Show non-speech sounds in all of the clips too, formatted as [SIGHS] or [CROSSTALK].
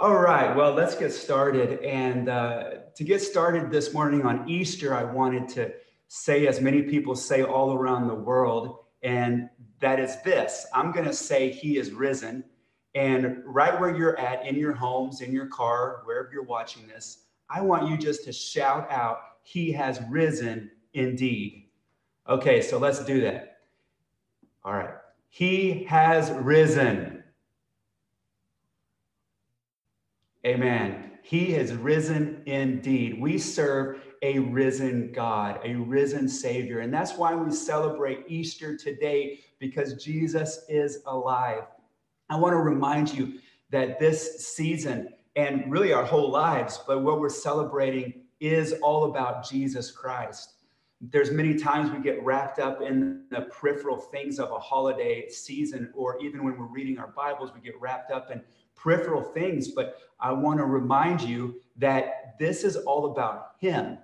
All right, well, let's get started. And uh, to get started this morning on Easter, I wanted to say, as many people say all around the world, and that is this I'm going to say, He is risen. And right where you're at, in your homes, in your car, wherever you're watching this, I want you just to shout out, He has risen indeed. Okay, so let's do that. All right. He has risen. Amen. He has risen indeed. We serve a risen God, a risen Savior. And that's why we celebrate Easter today, because Jesus is alive. I want to remind you that this season, and really our whole lives, but what we're celebrating is all about Jesus Christ. There's many times we get wrapped up in the peripheral things of a holiday season, or even when we're reading our Bibles, we get wrapped up in peripheral things, but I want to remind you that this is all about Him.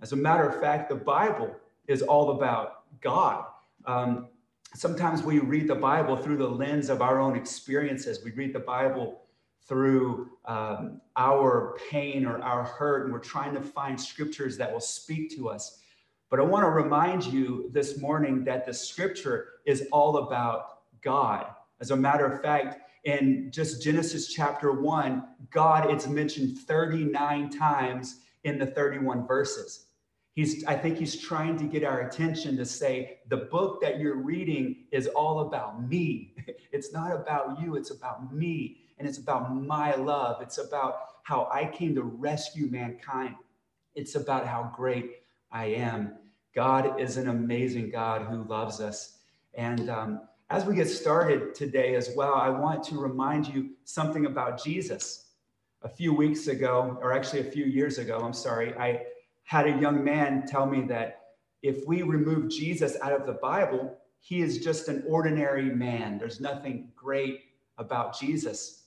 As a matter of fact, the Bible is all about God. Um, sometimes we read the Bible through the lens of our own experiences. We read the Bible through um, our pain or our hurt, and we're trying to find scriptures that will speak to us. But I want to remind you this morning that the scripture is all about God. As a matter of fact, in just Genesis chapter 1, God, it's mentioned 39 times in the 31 verses. He's, I think he's trying to get our attention to say, the book that you're reading is all about me. [LAUGHS] It's not about you, it's about me. And it's about my love. It's about how I came to rescue mankind. It's about how great I am. God is an amazing God who loves us. And um, as we get started today as well, I want to remind you something about Jesus. A few weeks ago, or actually a few years ago, I'm sorry, I had a young man tell me that if we remove Jesus out of the Bible, he is just an ordinary man. There's nothing great about Jesus.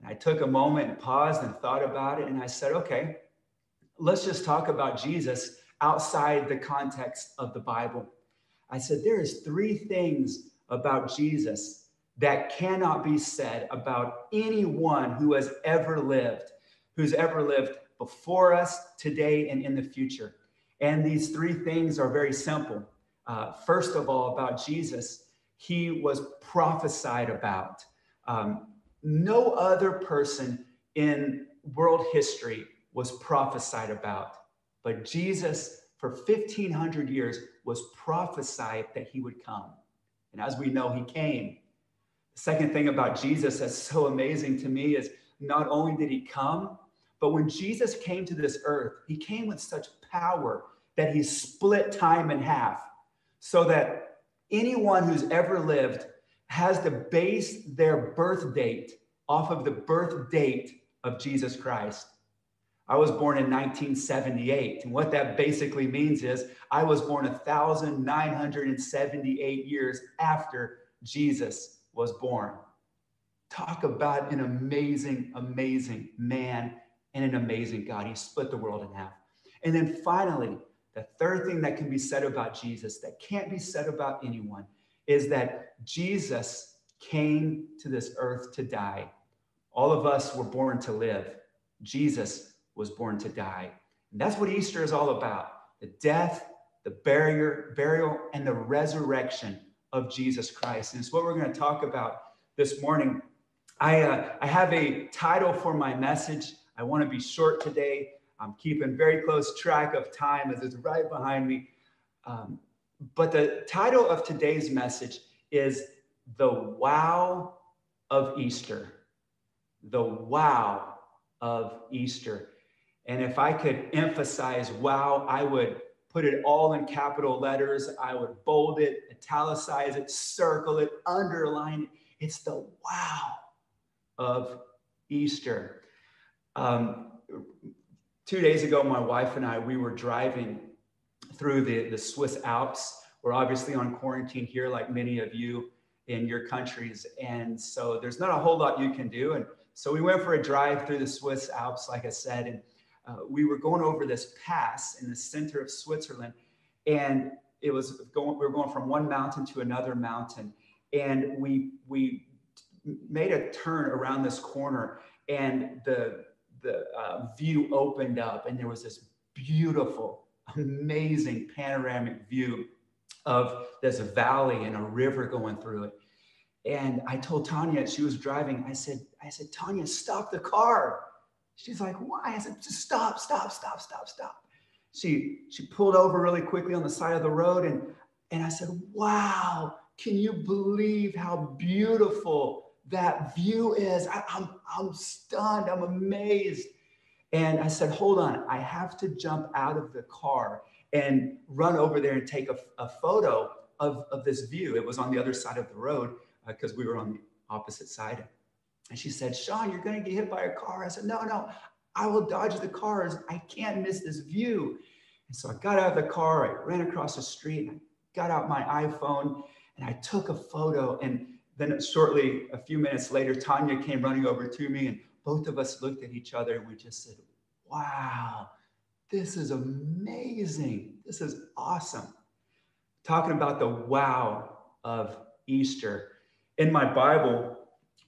And I took a moment and paused and thought about it. And I said, okay, let's just talk about Jesus outside the context of the Bible. I said, there is three things about Jesus that cannot be said about anyone who has ever lived, who's ever lived before us, today, and in the future. And these three things are very simple. Uh, first of all, about Jesus, he was prophesied about. Um, no other person in world history was prophesied about, but Jesus, for 1500 years, was prophesied that he would come. And as we know, he came. The second thing about Jesus that's so amazing to me is not only did he come, but when Jesus came to this earth, he came with such power that he split time in half so that anyone who's ever lived has to base their birth date off of the birth date of Jesus Christ. I was born in 1978. And what that basically means is I was born 1,978 years after Jesus was born. Talk about an amazing, amazing man and an amazing God. He split the world in half. And then finally, the third thing that can be said about Jesus that can't be said about anyone is that Jesus came to this earth to die. All of us were born to live. Jesus was born to die. And that's what Easter is all about the death, the barrier, burial, and the resurrection of Jesus Christ. And it's what we're going to talk about this morning. I, uh, I have a title for my message. I want to be short today. I'm keeping very close track of time as it's right behind me. Um, but the title of today's message is The Wow of Easter. The Wow of Easter. And if I could emphasize wow, I would put it all in capital letters. I would bold it, italicize it, circle it, underline it. It's the wow of Easter. Um, two days ago, my wife and I, we were driving through the, the Swiss Alps. We're obviously on quarantine here, like many of you in your countries. And so there's not a whole lot you can do. And so we went for a drive through the Swiss Alps, like I said. And uh, we were going over this pass in the center of Switzerland, and it was going. We were going from one mountain to another mountain, and we we made a turn around this corner and the the uh, view opened up and there was this beautiful amazing panoramic view of this valley and a river going through it and i told tanya she was driving i said i said tanya stop the car she's like why i said just stop stop stop stop stop she she pulled over really quickly on the side of the road and and i said wow can you believe how beautiful that view is? I, I'm, I'm stunned. I'm amazed. And I said, hold on, I have to jump out of the car and run over there and take a, a photo of, of this view. It was on the other side of the road because uh, we were on the opposite side. And she said, Sean, you're going to get hit by a car. I said, no, no, I will dodge the cars. I can't miss this view. And so I got out of the car, I ran across the street, and I got out my iPhone, and I took a photo. And then shortly, a few minutes later, Tanya came running over to me, and both of us looked at each other and we just said, Wow, this is amazing. This is awesome. Talking about the wow of Easter. In my Bible,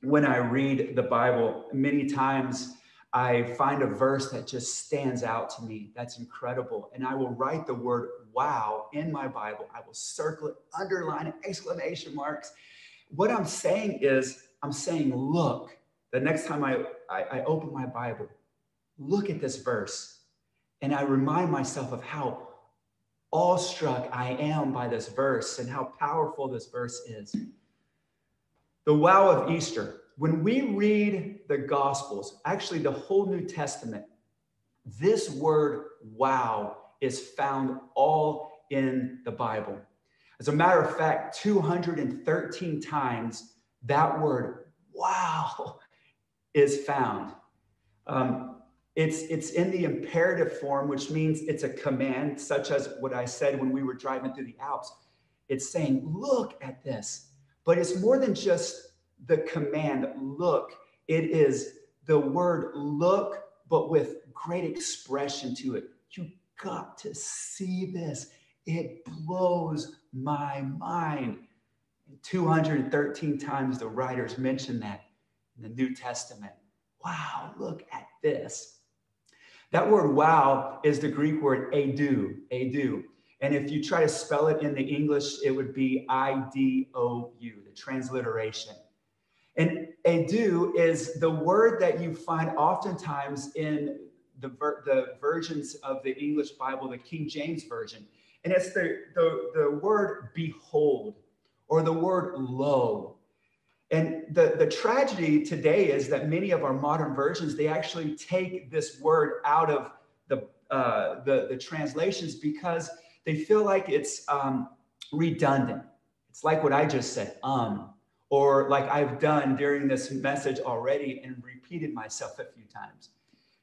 when I read the Bible, many times I find a verse that just stands out to me. That's incredible. And I will write the word wow in my Bible. I will circle it, underline it, exclamation marks. What I'm saying is, I'm saying, look, the next time I, I, I open my Bible, look at this verse. And I remind myself of how awestruck I am by this verse and how powerful this verse is. The wow of Easter when we read the Gospels, actually the whole New Testament, this word wow is found all in the Bible. As a matter of fact, 213 times that word wow is found. Um, it's, it's in the imperative form, which means it's a command, such as what I said when we were driving through the Alps. It's saying, look at this. But it's more than just the command look. It is the word look, but with great expression to it. You got to see this. It blows my mind. 213 times the writers mention that in the New Testament. Wow, look at this. That word wow is the Greek word adu, idou. And if you try to spell it in the English, it would be I D O U, the transliteration. And idou is the word that you find oftentimes in the, the versions of the English Bible, the King James Version. And it's the, the, the word behold or the word lo. And the, the tragedy today is that many of our modern versions, they actually take this word out of the, uh, the, the translations because they feel like it's um, redundant. It's like what I just said, um, or like I've done during this message already and repeated myself a few times.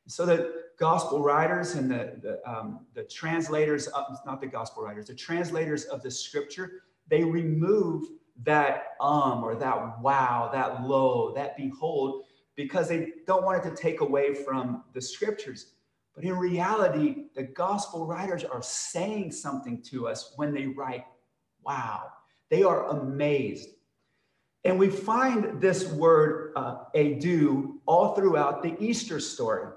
So the gospel writers and the, the, um, the translators, of, not the gospel writers, the translators of the scripture, they remove that um or that wow, that lo, that behold, because they don't want it to take away from the scriptures. But in reality, the gospel writers are saying something to us when they write, wow. They are amazed. And we find this word, uh, idou, all throughout the Easter story.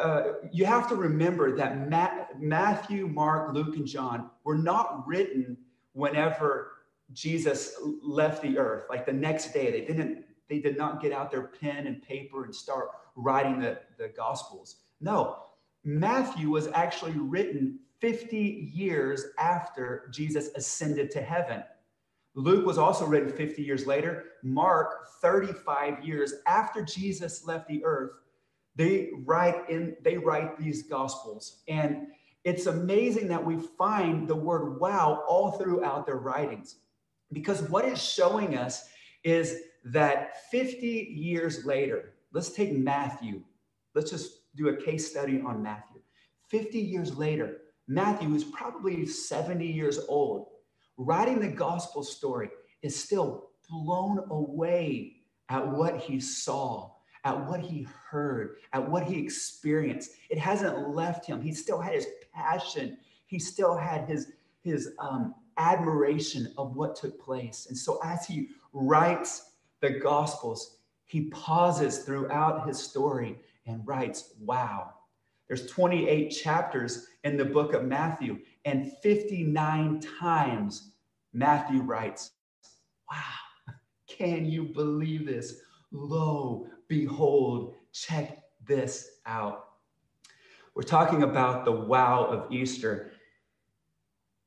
Uh, you have to remember that Matthew, Mark, Luke, and John were not written whenever Jesus left the earth, like the next day. They didn't. They did not get out their pen and paper and start writing the, the Gospels. No, Matthew was actually written 50 years after Jesus ascended to heaven. Luke was also written 50 years later. Mark, 35 years after Jesus left the earth, they write in they write these gospels. And it's amazing that we find the word wow all throughout their writings. Because what it's showing us is that 50 years later, let's take Matthew. Let's just do a case study on Matthew. 50 years later, Matthew is probably 70 years old writing the gospel story is still blown away at what he saw, at what he heard, at what he experienced. It hasn't left him. He still had his passion. He still had his, his um, admiration of what took place. And so as he writes the Gospels, he pauses throughout his story and writes, Wow. There's 28 chapters in the book of Matthew, and 59 times Matthew writes, Wow, can you believe this? Lo, behold, check this out. We're talking about the wow of Easter.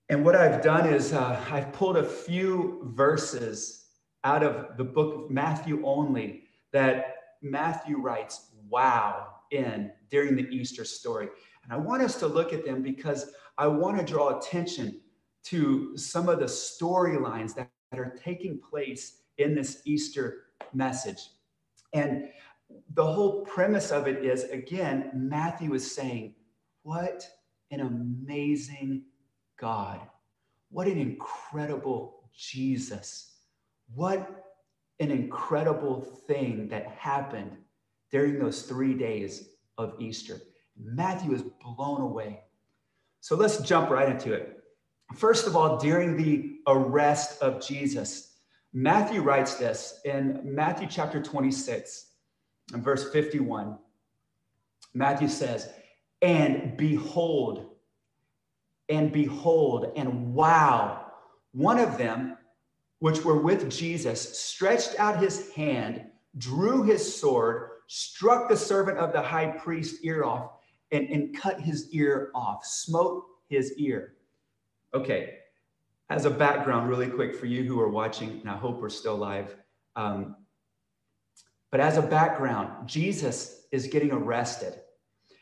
And what I've done is uh, I've pulled a few verses out of the book of Matthew only that Matthew writes wow in during the Easter story. And I want us to look at them because I want to draw attention to some of the storylines that, are taking place in this Easter message. And the whole premise of it is again, Matthew is saying, What an amazing God. What an incredible Jesus. What an incredible thing that happened during those three days of Easter. Matthew is blown away. So let's jump right into it. First of all, during the arrest of Jesus, Matthew writes this in Matthew chapter 26 and verse 51. Matthew says, And behold, and behold, and wow, one of them, which were with Jesus, stretched out his hand, drew his sword, struck the servant of the high priest ear off, and, and cut his ear off, smote his ear. Okay, as a background, really quick for you who are watching, and I hope we're still live. Um, but as a background, Jesus is getting arrested.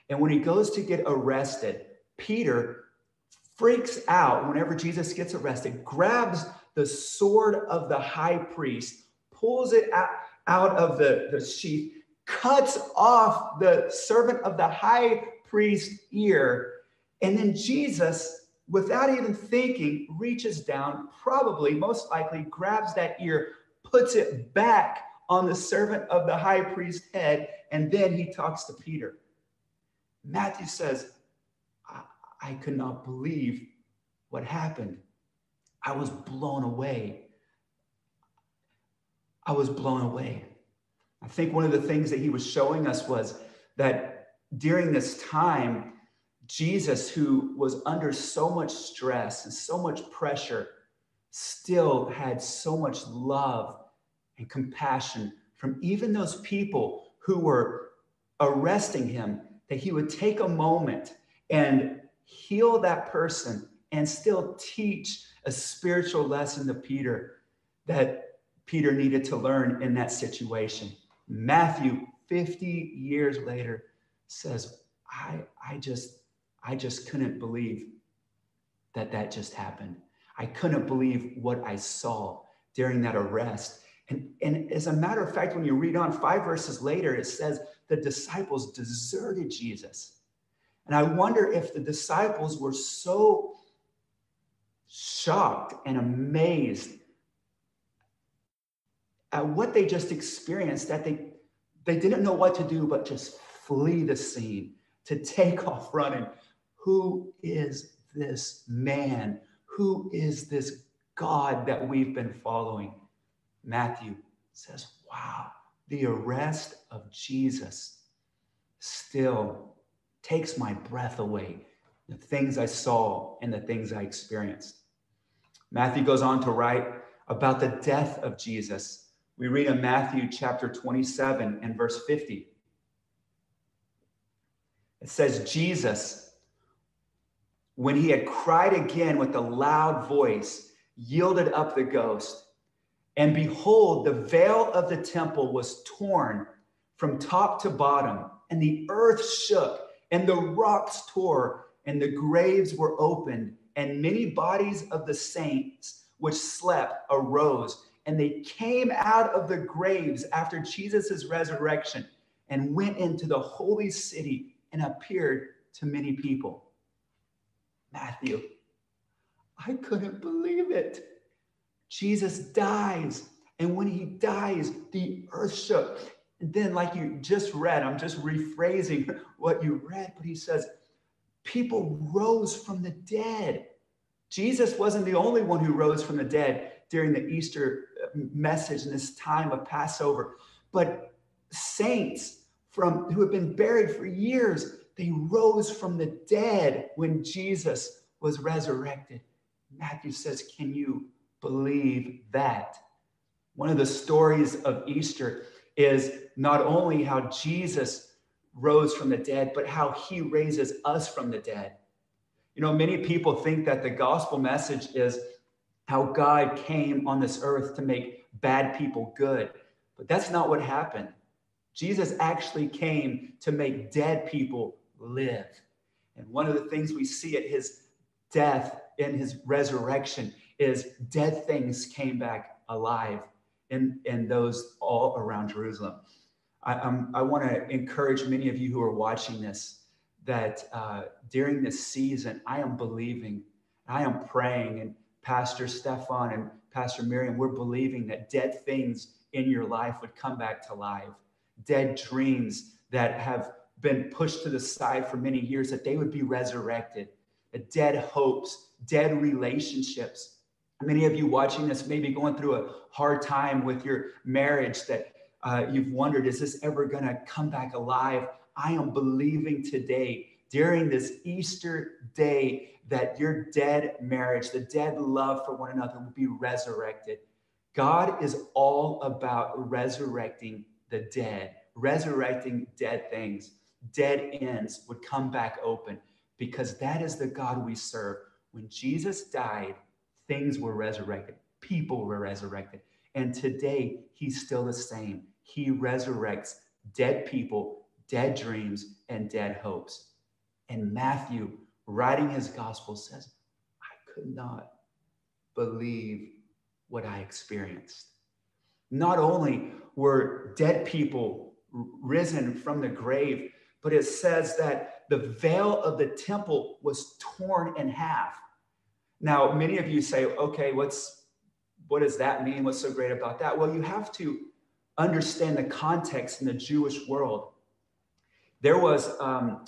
And when he goes to get arrested, Peter freaks out whenever Jesus gets arrested, grabs the sword of the high priest, pulls it out, out of the, the sheath, cuts off the servant of the high priest's ear. And then Jesus without even thinking, reaches down, probably, most likely, grabs that ear, puts it back on the servant of the high priest's head, and then he talks to Peter. Matthew says, I, I could not believe what happened. I was blown away. I was blown away. I think one of the things that he was showing us was that during this time, Jesus, who was under so much stress and so much pressure, still had so much love and compassion from even those people who were arresting him that he would take a moment and heal that person and still teach a spiritual lesson to Peter that Peter needed to learn in that situation. Matthew, 50 years later, says, I, I just I just couldn't believe that that just happened. I couldn't believe what I saw during that arrest. And, and as a matter of fact, when you read on five verses later, it says the disciples deserted Jesus. And I wonder if the disciples were so shocked and amazed at what they just experienced that they, they didn't know what to do but just flee the scene, to take [LAUGHS] off running, who is this man? Who is this God that we've been following? Matthew says, Wow, the arrest of Jesus still takes my breath away. The things I saw and the things I experienced. Matthew goes on to write about the death of Jesus. We read in Matthew chapter 27 and verse 50. It says, Jesus, when he had cried again with a loud voice, yielded up the ghost. And behold, the veil of the temple was torn from top to bottom, and the earth shook, and the rocks tore, and the graves were opened, and many bodies of the saints which slept arose, and they came out of the graves after Jesus' resurrection and went into the holy city and appeared to many people. Matthew. I couldn't believe it. Jesus dies. And when he dies, the earth shook. And then, like you just read, I'm just rephrasing [LAUGHS] what you read, but he says, people rose from the dead. Jesus wasn't the only one who rose from the dead during the Easter uh, message in this time of Passover. But saints from who have been buried for years, they rose from the dead when Jesus was resurrected. Matthew says, Can you believe that? One of the stories of Easter is not only how Jesus rose from the dead, but how he raises us from the dead. You know, many people think that the gospel message is how God came on this earth to make bad people good, but that's not what happened. Jesus actually came to make dead people live. And one of the things we see at his death and his resurrection is dead things came back alive in, in those all around Jerusalem. I, I'm, I want to encourage many of you who are watching this that uh, during this season, I am believing, I am praying, and Pastor Stefan and Pastor Miriam, we're believing that dead things in your life would come back to life, dead dreams that have been pushed to the side for many years, that they would be resurrected, dead hopes, dead relationships. Many of you watching this may be going through a hard time with your marriage that uh, you've wondered, is this ever going to come back alive? I am believing today during this Easter day that your dead marriage, the dead love for one another will be resurrected. God is all about resurrecting the dead, resurrecting dead things. Dead ends would come back open because that is the God we serve. When Jesus died, things were resurrected, people were resurrected. And today, he's still the same. He resurrects dead people, dead dreams, and dead hopes. And Matthew, writing his gospel, says, I could not believe what I experienced. Not only were dead people risen from the grave, but it says that the veil of the temple was torn in half. Now, many of you say, okay, what's what does that mean? What's so great about that? Well, you have to understand the context in the Jewish world. There was um,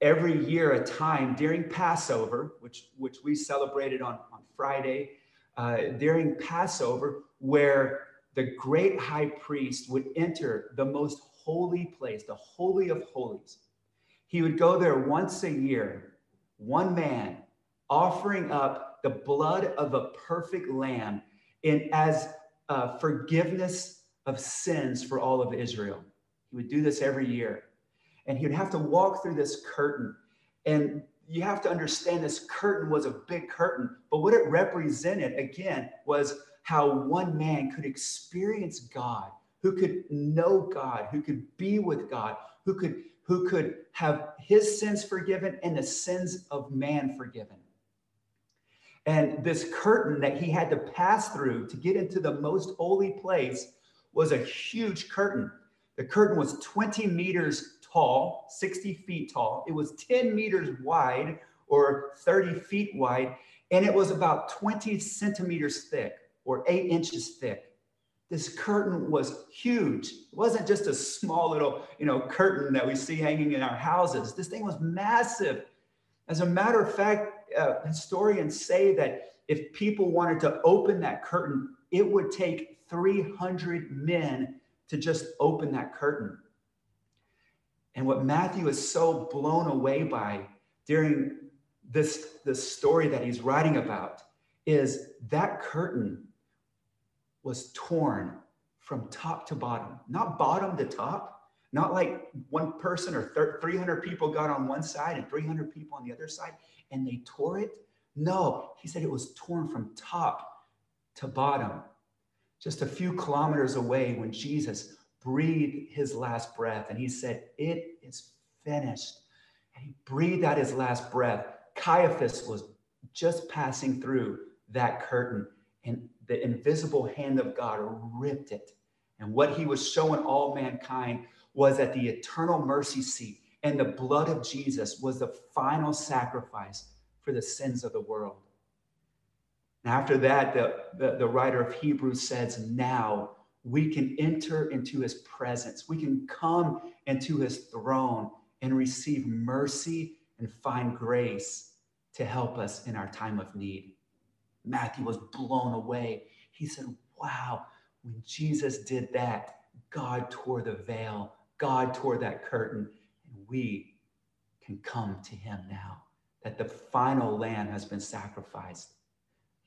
every year a time during Passover, which, which we celebrated on, on Friday, uh, during Passover, where the great high priest would enter the most holy place, the Holy of Holies. He would go there once a year, one man, offering up the blood of a perfect lamb in as uh, forgiveness of sins for all of Israel. He would do this every year. And he would have to walk through this curtain. And you have to understand this curtain was a big curtain, but what it represented, again, was how one man could experience God, who could know God, who could be with God, who could who could have his sins forgiven and the sins of man forgiven. And this curtain that he had to pass through to get into the most holy place was a huge curtain. The curtain was 20 meters tall, 60 feet tall. It was 10 meters wide or 30 feet wide, and it was about 20 centimeters thick or eight inches thick. This curtain was huge. It wasn't just a small little, you know, curtain that we see hanging in our houses. This thing was massive. As a matter of fact, uh, historians say that if people wanted to open that curtain, it would take 300 men to just open that curtain. And what Matthew is so blown away by during this, this story that he's writing about is that curtain was torn from top to bottom, not bottom to top, not like one person or 300 people got on one side and 300 people on the other side and they tore it? No, he said it was torn from top to bottom. Just a few kilometers away when Jesus breathed his last breath and he said, It is finished. And he breathed out his last breath. Caiaphas was just passing through that curtain and the invisible hand of God ripped it. And what he was showing all mankind was that the eternal mercy seat and the blood of Jesus was the final sacrifice for the sins of the world. And after that, the, the, the writer of Hebrews says, Now we can enter into his presence. We can come into his throne and receive mercy and find grace to help us in our time of need. Matthew was blown away. He said, wow, when Jesus did that, God tore the veil, God tore that curtain, and we can come to him now. That the final lamb has been sacrificed.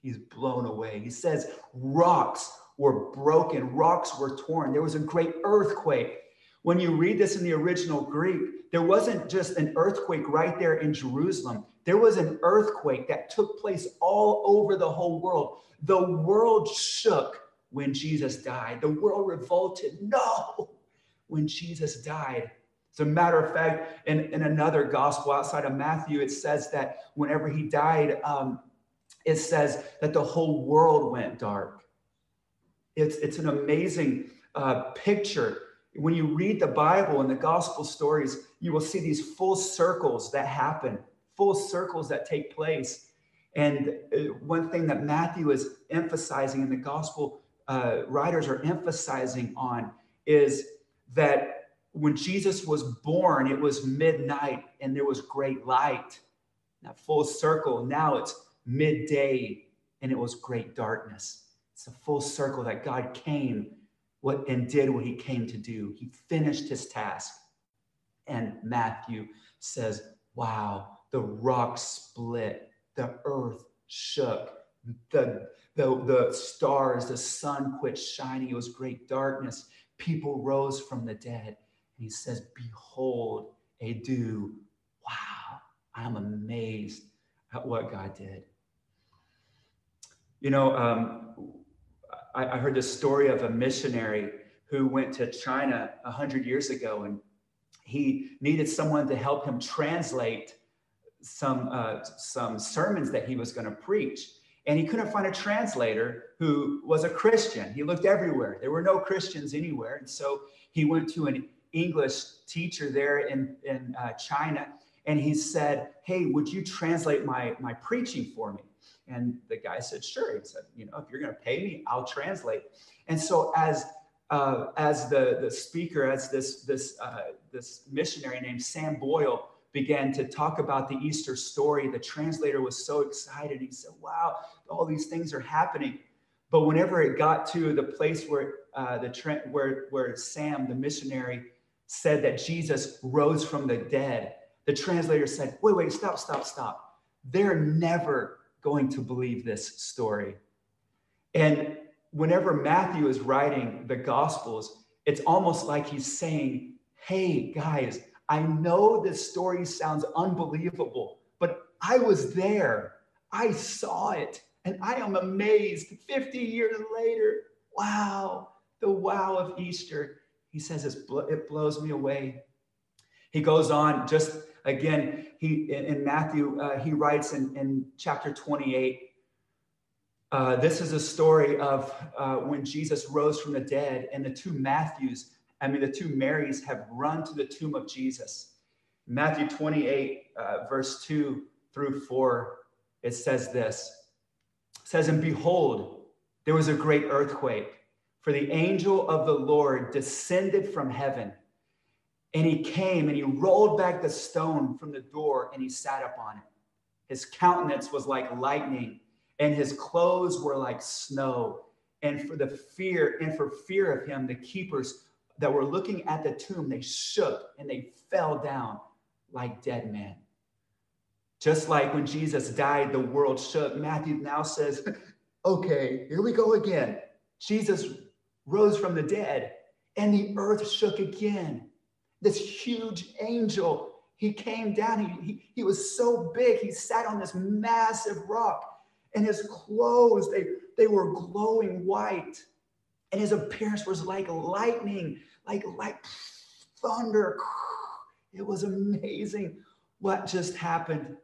He's blown away. He says, rocks were broken, rocks were torn. There was a great earthquake. When you read this in the original Greek, there wasn't just an earthquake right there in Jerusalem. There was an earthquake that took place all over the whole world. The world shook when Jesus died. The world revolted. No, when Jesus died. As a matter of fact, in, in another gospel outside of Matthew, it says that whenever he died, um, it says that the whole world went dark. It's, it's an amazing uh, picture. When you read the Bible and the gospel stories, you will see these full circles that happen, full circles that take place. And uh, one thing that Matthew is emphasizing and the gospel uh, writers are emphasizing on is that when Jesus was born, it was midnight and there was great light. That full circle, now it's midday and it was great darkness. It's a full circle that God came what, and did what he came to do. He finished his task. And Matthew says, Wow, the rocks split, the earth shook, the the, the stars, the sun quit shining. It was great darkness. People rose from the dead. He says, Behold, idou. Wow, I'm amazed at what God did. You know, um, I, I heard the story of a missionary who went to China 100 years ago and he needed someone to help him translate some, uh, some sermons that he was going to preach and he couldn't find a translator who was a Christian. He looked everywhere. There were no Christians anywhere. And so he went to an English teacher there in, in uh, China and he said, Hey, would you translate my, my preaching for me? And the guy said, Sure. He said, You know, if you're going to pay me, I'll translate. And so as uh, as the, the speaker, as this, this, uh, this missionary named Sam Boyle began to talk about the Easter story, the translator was so excited. He said, Wow, all these things are happening. But whenever it got to the place where uh, the tra- where where Sam, the missionary, said that Jesus rose from the dead, the translator said, "Wait, wait, stop, stop, stop! They're never going to believe this story." And whenever Matthew is writing the Gospels, it's almost like he's saying, "Hey, guys." I know this story sounds unbelievable, but I was there. I saw it, and I am amazed 50 years later. Wow, the wow of Easter. He says it blows me away. He goes on, just again, he in, Matthew, uh, he writes in, in chapter 28. Uh, this is a story of uh, when Jesus rose from the dead, and the two Matthews I mean, the two Marys have run to the tomb of Jesus. Matthew 28, uh, verse 2 through 4, it says this. It says, And behold, there was a great earthquake, for the angel of the Lord descended from heaven. And he came and he rolled back the stone from the door and he sat upon it. His countenance was like lightning, and his clothes were like snow. And for the fear, and for fear of him, the keepers that were looking at the tomb, they shook and they fell down like dead men. Just like when Jesus died, the world shook. Matthew now says, [LAUGHS] okay, here we go again. Jesus rose from the dead and the earth shook again. This huge angel, he came down. He, he, he was so big, he sat on this massive rock and his clothes, they, they were glowing white and his appearance was like lightning, like like thunder. [SIGHS] It was amazing what just happened.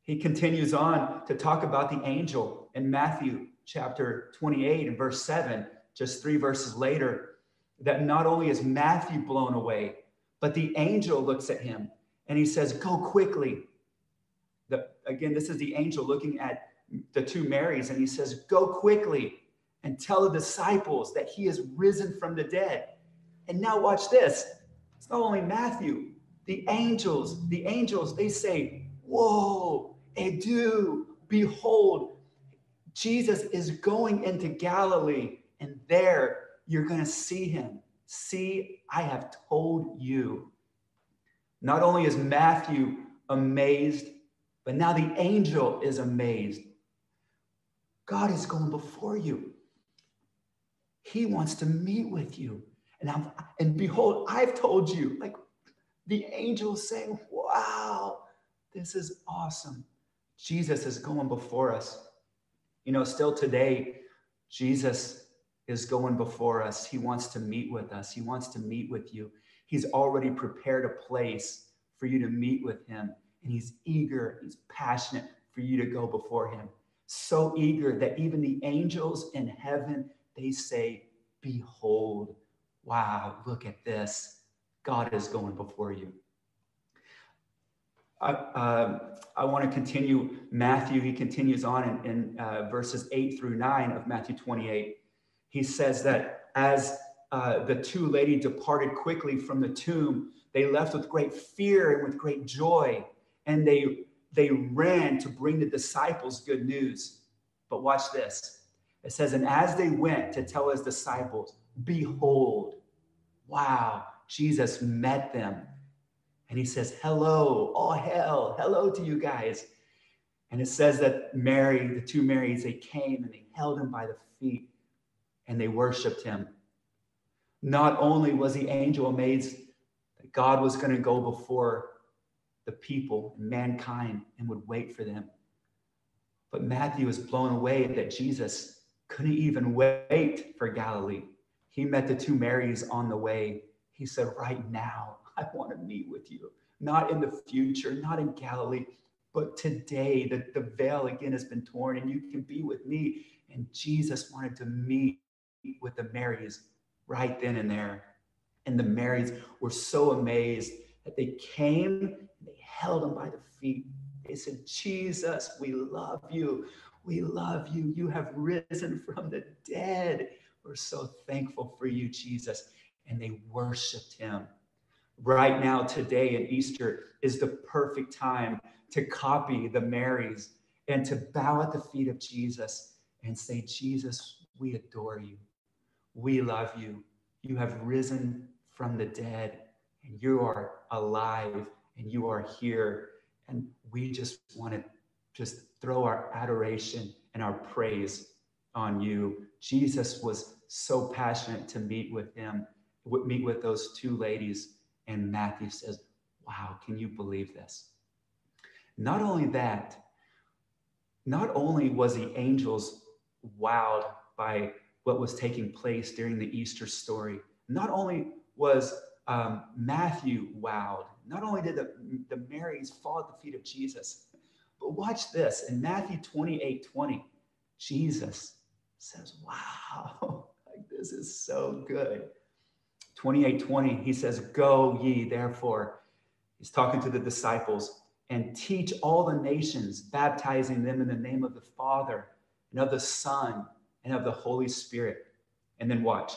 He continues on to talk about the angel in Matthew chapter 28 and verse 7, just three verses later, that not only is Matthew blown away, but the angel looks at him and he says, Go quickly. The, again, this is the angel looking at the two Marys, and he says, Go quickly and tell the disciples that he is risen from the dead. And now watch this. It's not only Matthew, the angels, the angels, they say, Whoa, idou, behold, Jesus is going into Galilee And there you're going to see him. See, I have told you. Not only is Matthew amazed, but now the angel is amazed. God is going before you. He wants to meet with you. And I'm, and behold, I've told you, like the angel saying, Wow, this is awesome. Jesus is going before us. You know, still today, Jesus is going before us. He wants to meet with us, He wants to meet with you. He's already prepared a place for you to meet with Him, and He's eager, He's passionate for you to go before Him. So eager that even the angels in heaven, they say, Behold, wow, look at this. God is going before you. I, uh, I want to continue Matthew. He continues on in, in uh, verses 8 through 9 of Matthew 28. He says that as uh, the two ladies departed quickly from the tomb, they left with great fear and with great joy, and they, they ran to bring the disciples good news. But watch this. It says, And as they went to tell his disciples, behold, wow, Jesus met them and he says, Hello, all hell, hello to you guys. And it says that Mary, the two Marys, they came and they held him by the feet and they worshiped him. Not only was the angel amazed that God was going to go before the people, and mankind, and would wait for them, but Matthew was blown away that Jesus couldn't even wait for Galilee. He met the two Marys on the way. He said, Right now, I want to meet with you, not in the future, not in Galilee, but today. The, the veil again has been torn and you can be with me. And Jesus wanted to meet with the Marys right then and there. And the Marys were so amazed that they came and they held him by the feet. They said, Jesus, we love you. We love you. You have risen from the dead. We're so thankful for you, Jesus. And they worshiped him right now, today, in Easter is the perfect time to copy the Marys and to bow at the feet of Jesus and say, Jesus, we adore you. We love you. You have risen from the dead and you are alive and you are here. And we just want to just throw our adoration and our praise on you. Jesus was so passionate to meet with him, meet with those two ladies and Matthew says, Wow, can you believe this? Not only that, not only was the angels wowed by what was taking place during the Easter story, not only was um, Matthew wowed, not only did the, the Marys fall at the feet of Jesus, but watch this in Matthew 28 20, Jesus says, Wow, [LAUGHS] like this is so good. 28 20, he says, Go ye therefore. He's talking to the disciples and teach all the nations, baptizing them in the name of the Father and of the Son and of the Holy Spirit. And then watch,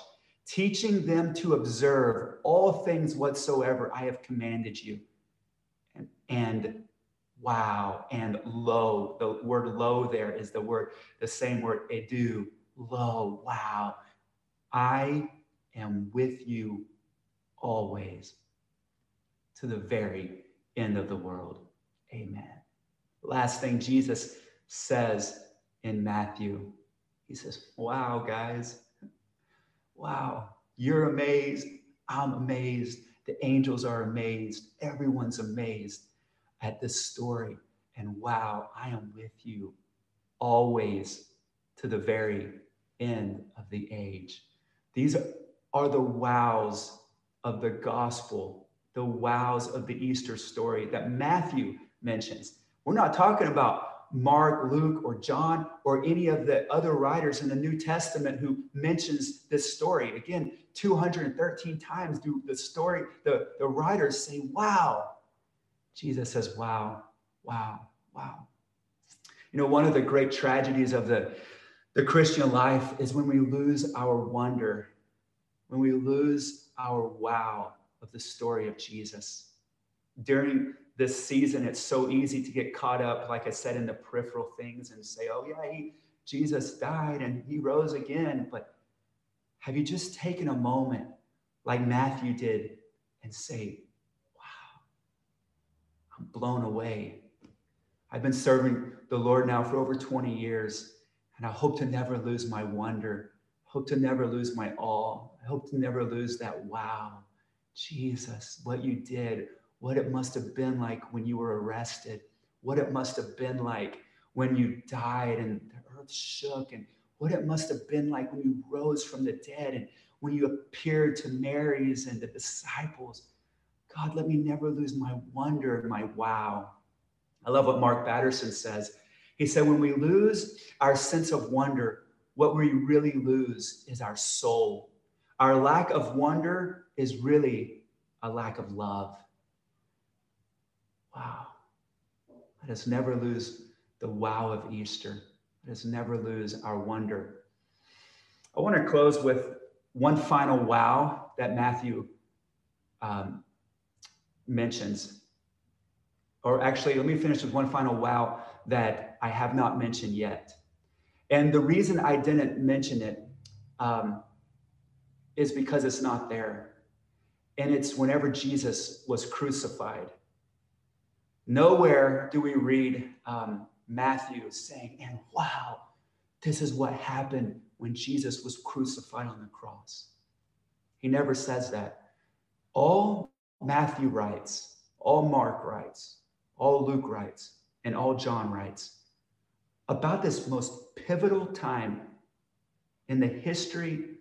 teaching them to observe all things whatsoever I have commanded you. And, and wow, and lo, the word lo there is the word, the same word, idou, lo, wow. I am with you always to the very end of the world. Amen. Last thing Jesus says in Matthew, he says, Wow, guys. Wow, you're amazed. I'm amazed. The angels are amazed. Everyone's amazed at this story. And wow, I am with you always to the very end of the age. These are the wows of the gospel, the wows of the Easter story that Matthew mentions. We're not talking about Mark, Luke, or John, or any of the other writers in the New Testament who mentions this story. Again, 213 times do the story, the, the writers say, wow. Jesus says, wow, wow, wow. You know, one of the great tragedies of the, the Christian life is when we lose our wonder when we lose our wow of the story of Jesus. During this season, it's so easy to get caught up, like I said, in the peripheral things and say, oh, yeah, he, Jesus died and he rose again. But Have you just taken a moment like Matthew did and say, Wow, I'm blown away. I've been serving the Lord now for over 20 years, and I hope to never lose my wonder. Hope to never lose my awe. I hope to never lose that wow. Jesus, what you did, what it must have been like when you were arrested, what it must have been like when you died and the earth shook, and what it must have been like when you rose from the dead and when you appeared to Mary's and the disciples. God, let me never lose my wonder and my wow. I love what Mark Batterson says. He said, when we lose our sense of wonder, what we really lose is our soul. Our lack of wonder is really a lack of love. Wow. Let us never lose the wow of Easter. Let us never lose our wonder. I want to close with one final wow that Matthew um, mentions. Or actually, let me finish with one final wow that I have not mentioned yet. And the reason I didn't mention it um, is because it's not there. And it's whenever Jesus was crucified. Nowhere do we read um, Matthew saying, and wow, this is what happened when Jesus was crucified on the cross. He never says that. All Matthew writes, all Mark writes, all Luke writes, and all John writes about this most pivotal time in the history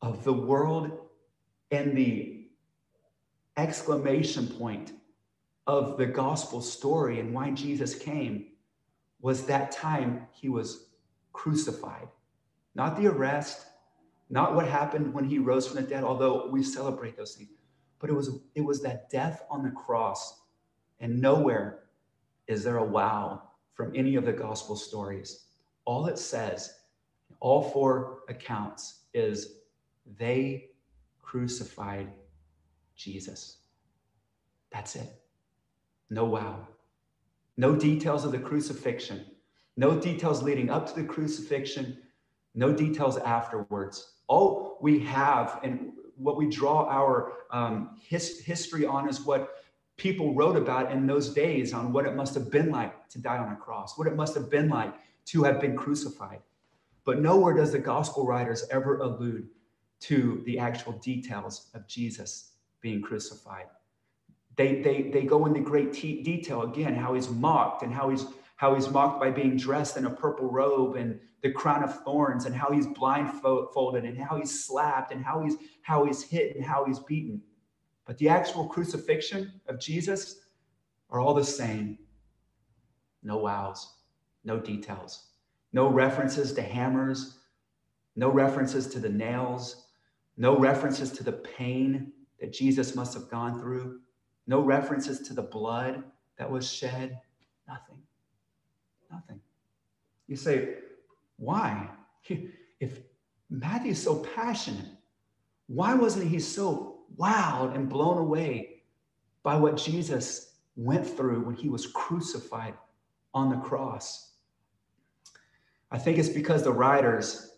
of the world and the exclamation point of the gospel story and why Jesus came was that time he was crucified. Not the arrest, not what happened when he rose from the dead, although we celebrate those things, but it was it was that death on the cross. And nowhere is there a wow from any of the gospel stories. All it says, all four accounts, is they crucified Jesus. That's it. No wow. No details of the crucifixion. No details leading up to the crucifixion. No details afterwards. All we have and what we draw our um, his, history on is what people wrote about in those days on what it must have been like to die on a cross, what it must have been like to have been crucified. But nowhere does the gospel writers ever allude to the actual details of Jesus being crucified. They, they, they go into great te- detail again how he's mocked and how he's how he's mocked by being dressed in a purple robe and the crown of thorns and how he's blindfolded and how he's slapped and how he's how he's hit and how he's beaten. But the actual crucifixion of jesus are all the same. No wows no details no references to hammers no references to the nails no references to the pain that jesus must have gone through no references to the blood that was shed. Nothing. Nothing. You say, why? [LAUGHS] If Matthew's so passionate, why wasn't he so wowed and blown away by what Jesus went through when he was crucified on the cross? I think it's because the writers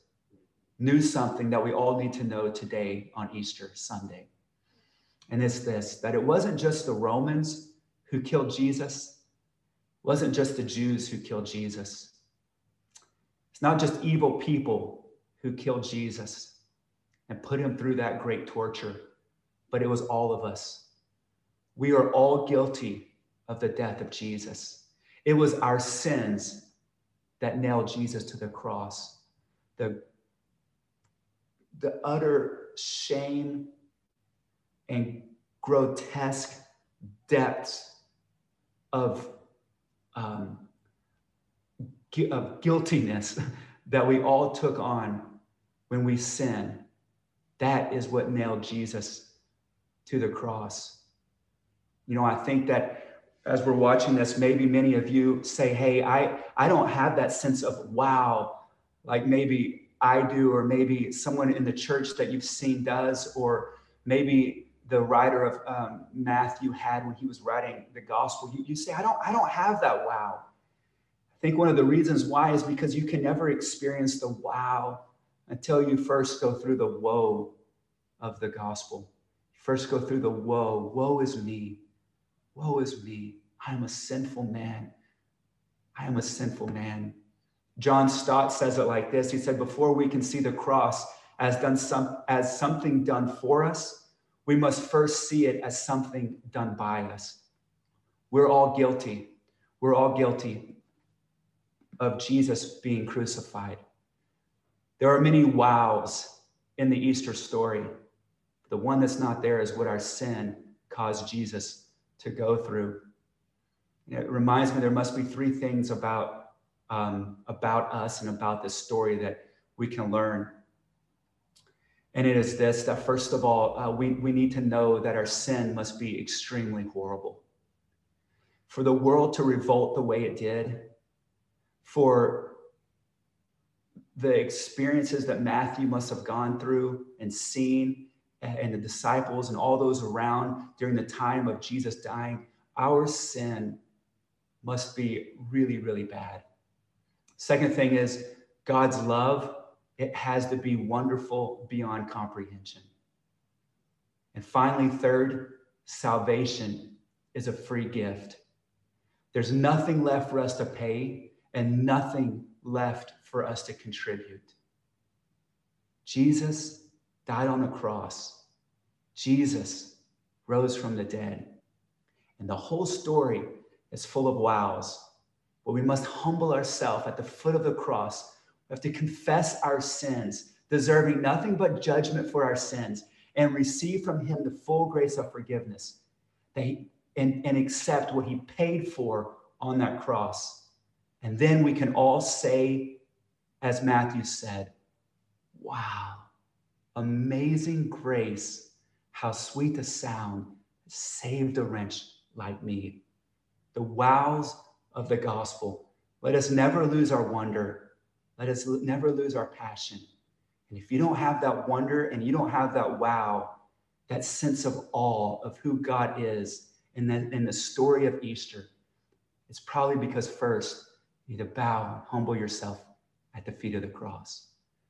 knew something that we all need to know today on Easter Sunday. And it's this that it wasn't just the Romans who killed Jesus, it wasn't just the Jews who killed Jesus. It's not just evil people who killed Jesus and put him through that great torture, but it was all of us. We are all guilty of the death of Jesus. It was our sins that nailed Jesus to the cross. The, the utter shame and grotesque depths of, um, of guiltiness [LAUGHS] that we all took on when we sin. That is what nailed Jesus to the cross. You know, I think that as we're watching this, maybe many of you say, Hey, I, I don't have that sense of wow, like maybe I do, or maybe someone in the church that you've seen does, or maybe the writer of um, Matthew had when he was writing the gospel. You, you say, I don't, I don't have that wow. I think one of the reasons why is because you can never experience the wow until you first go through the woe of the gospel. First, go through the woe. Woe is me. Woe is me. I am a sinful man. I am a sinful man. John Stott says it like this. He said, Before we can see the cross as, done some, as something done for us, we must first see it as something done by us. We're all guilty. We're all guilty of Jesus being crucified. There are many wows in the Easter story. The one that's not there is what our sin caused Jesus to go through. It reminds me there must be three things about, um, about us and about this story that we can learn. And it is this that, first of all, uh, we, we need to know that our sin must be extremely horrible. For the world to revolt the way it did, for the experiences that Matthew must have gone through and seen, and the disciples and all those around during the time of Jesus dying, our sin must be really, really bad. Second thing is God's love, it has to be wonderful beyond comprehension. And finally, third, salvation is a free gift. There's nothing left for us to pay and nothing left for us to contribute. Jesus died on the cross. Jesus rose from the dead. And the whole story is full of wows. But we must humble ourselves at the foot of the cross. We have to confess our sins, deserving nothing but judgment for our sins, and receive from Him the full grace of forgiveness that he, and, and accept what He paid for on that cross. And then we can all say, as Matthew said, Wow, amazing grace, how sweet the sound saved a wretch like me the wows of the gospel. Let us never lose our wonder. Let us never lose our passion. And if you don't have that wonder and you don't have that wow, that sense of awe of who God is in the, in the story of Easter, it's probably because first you need to bow and humble yourself at the feet of the cross.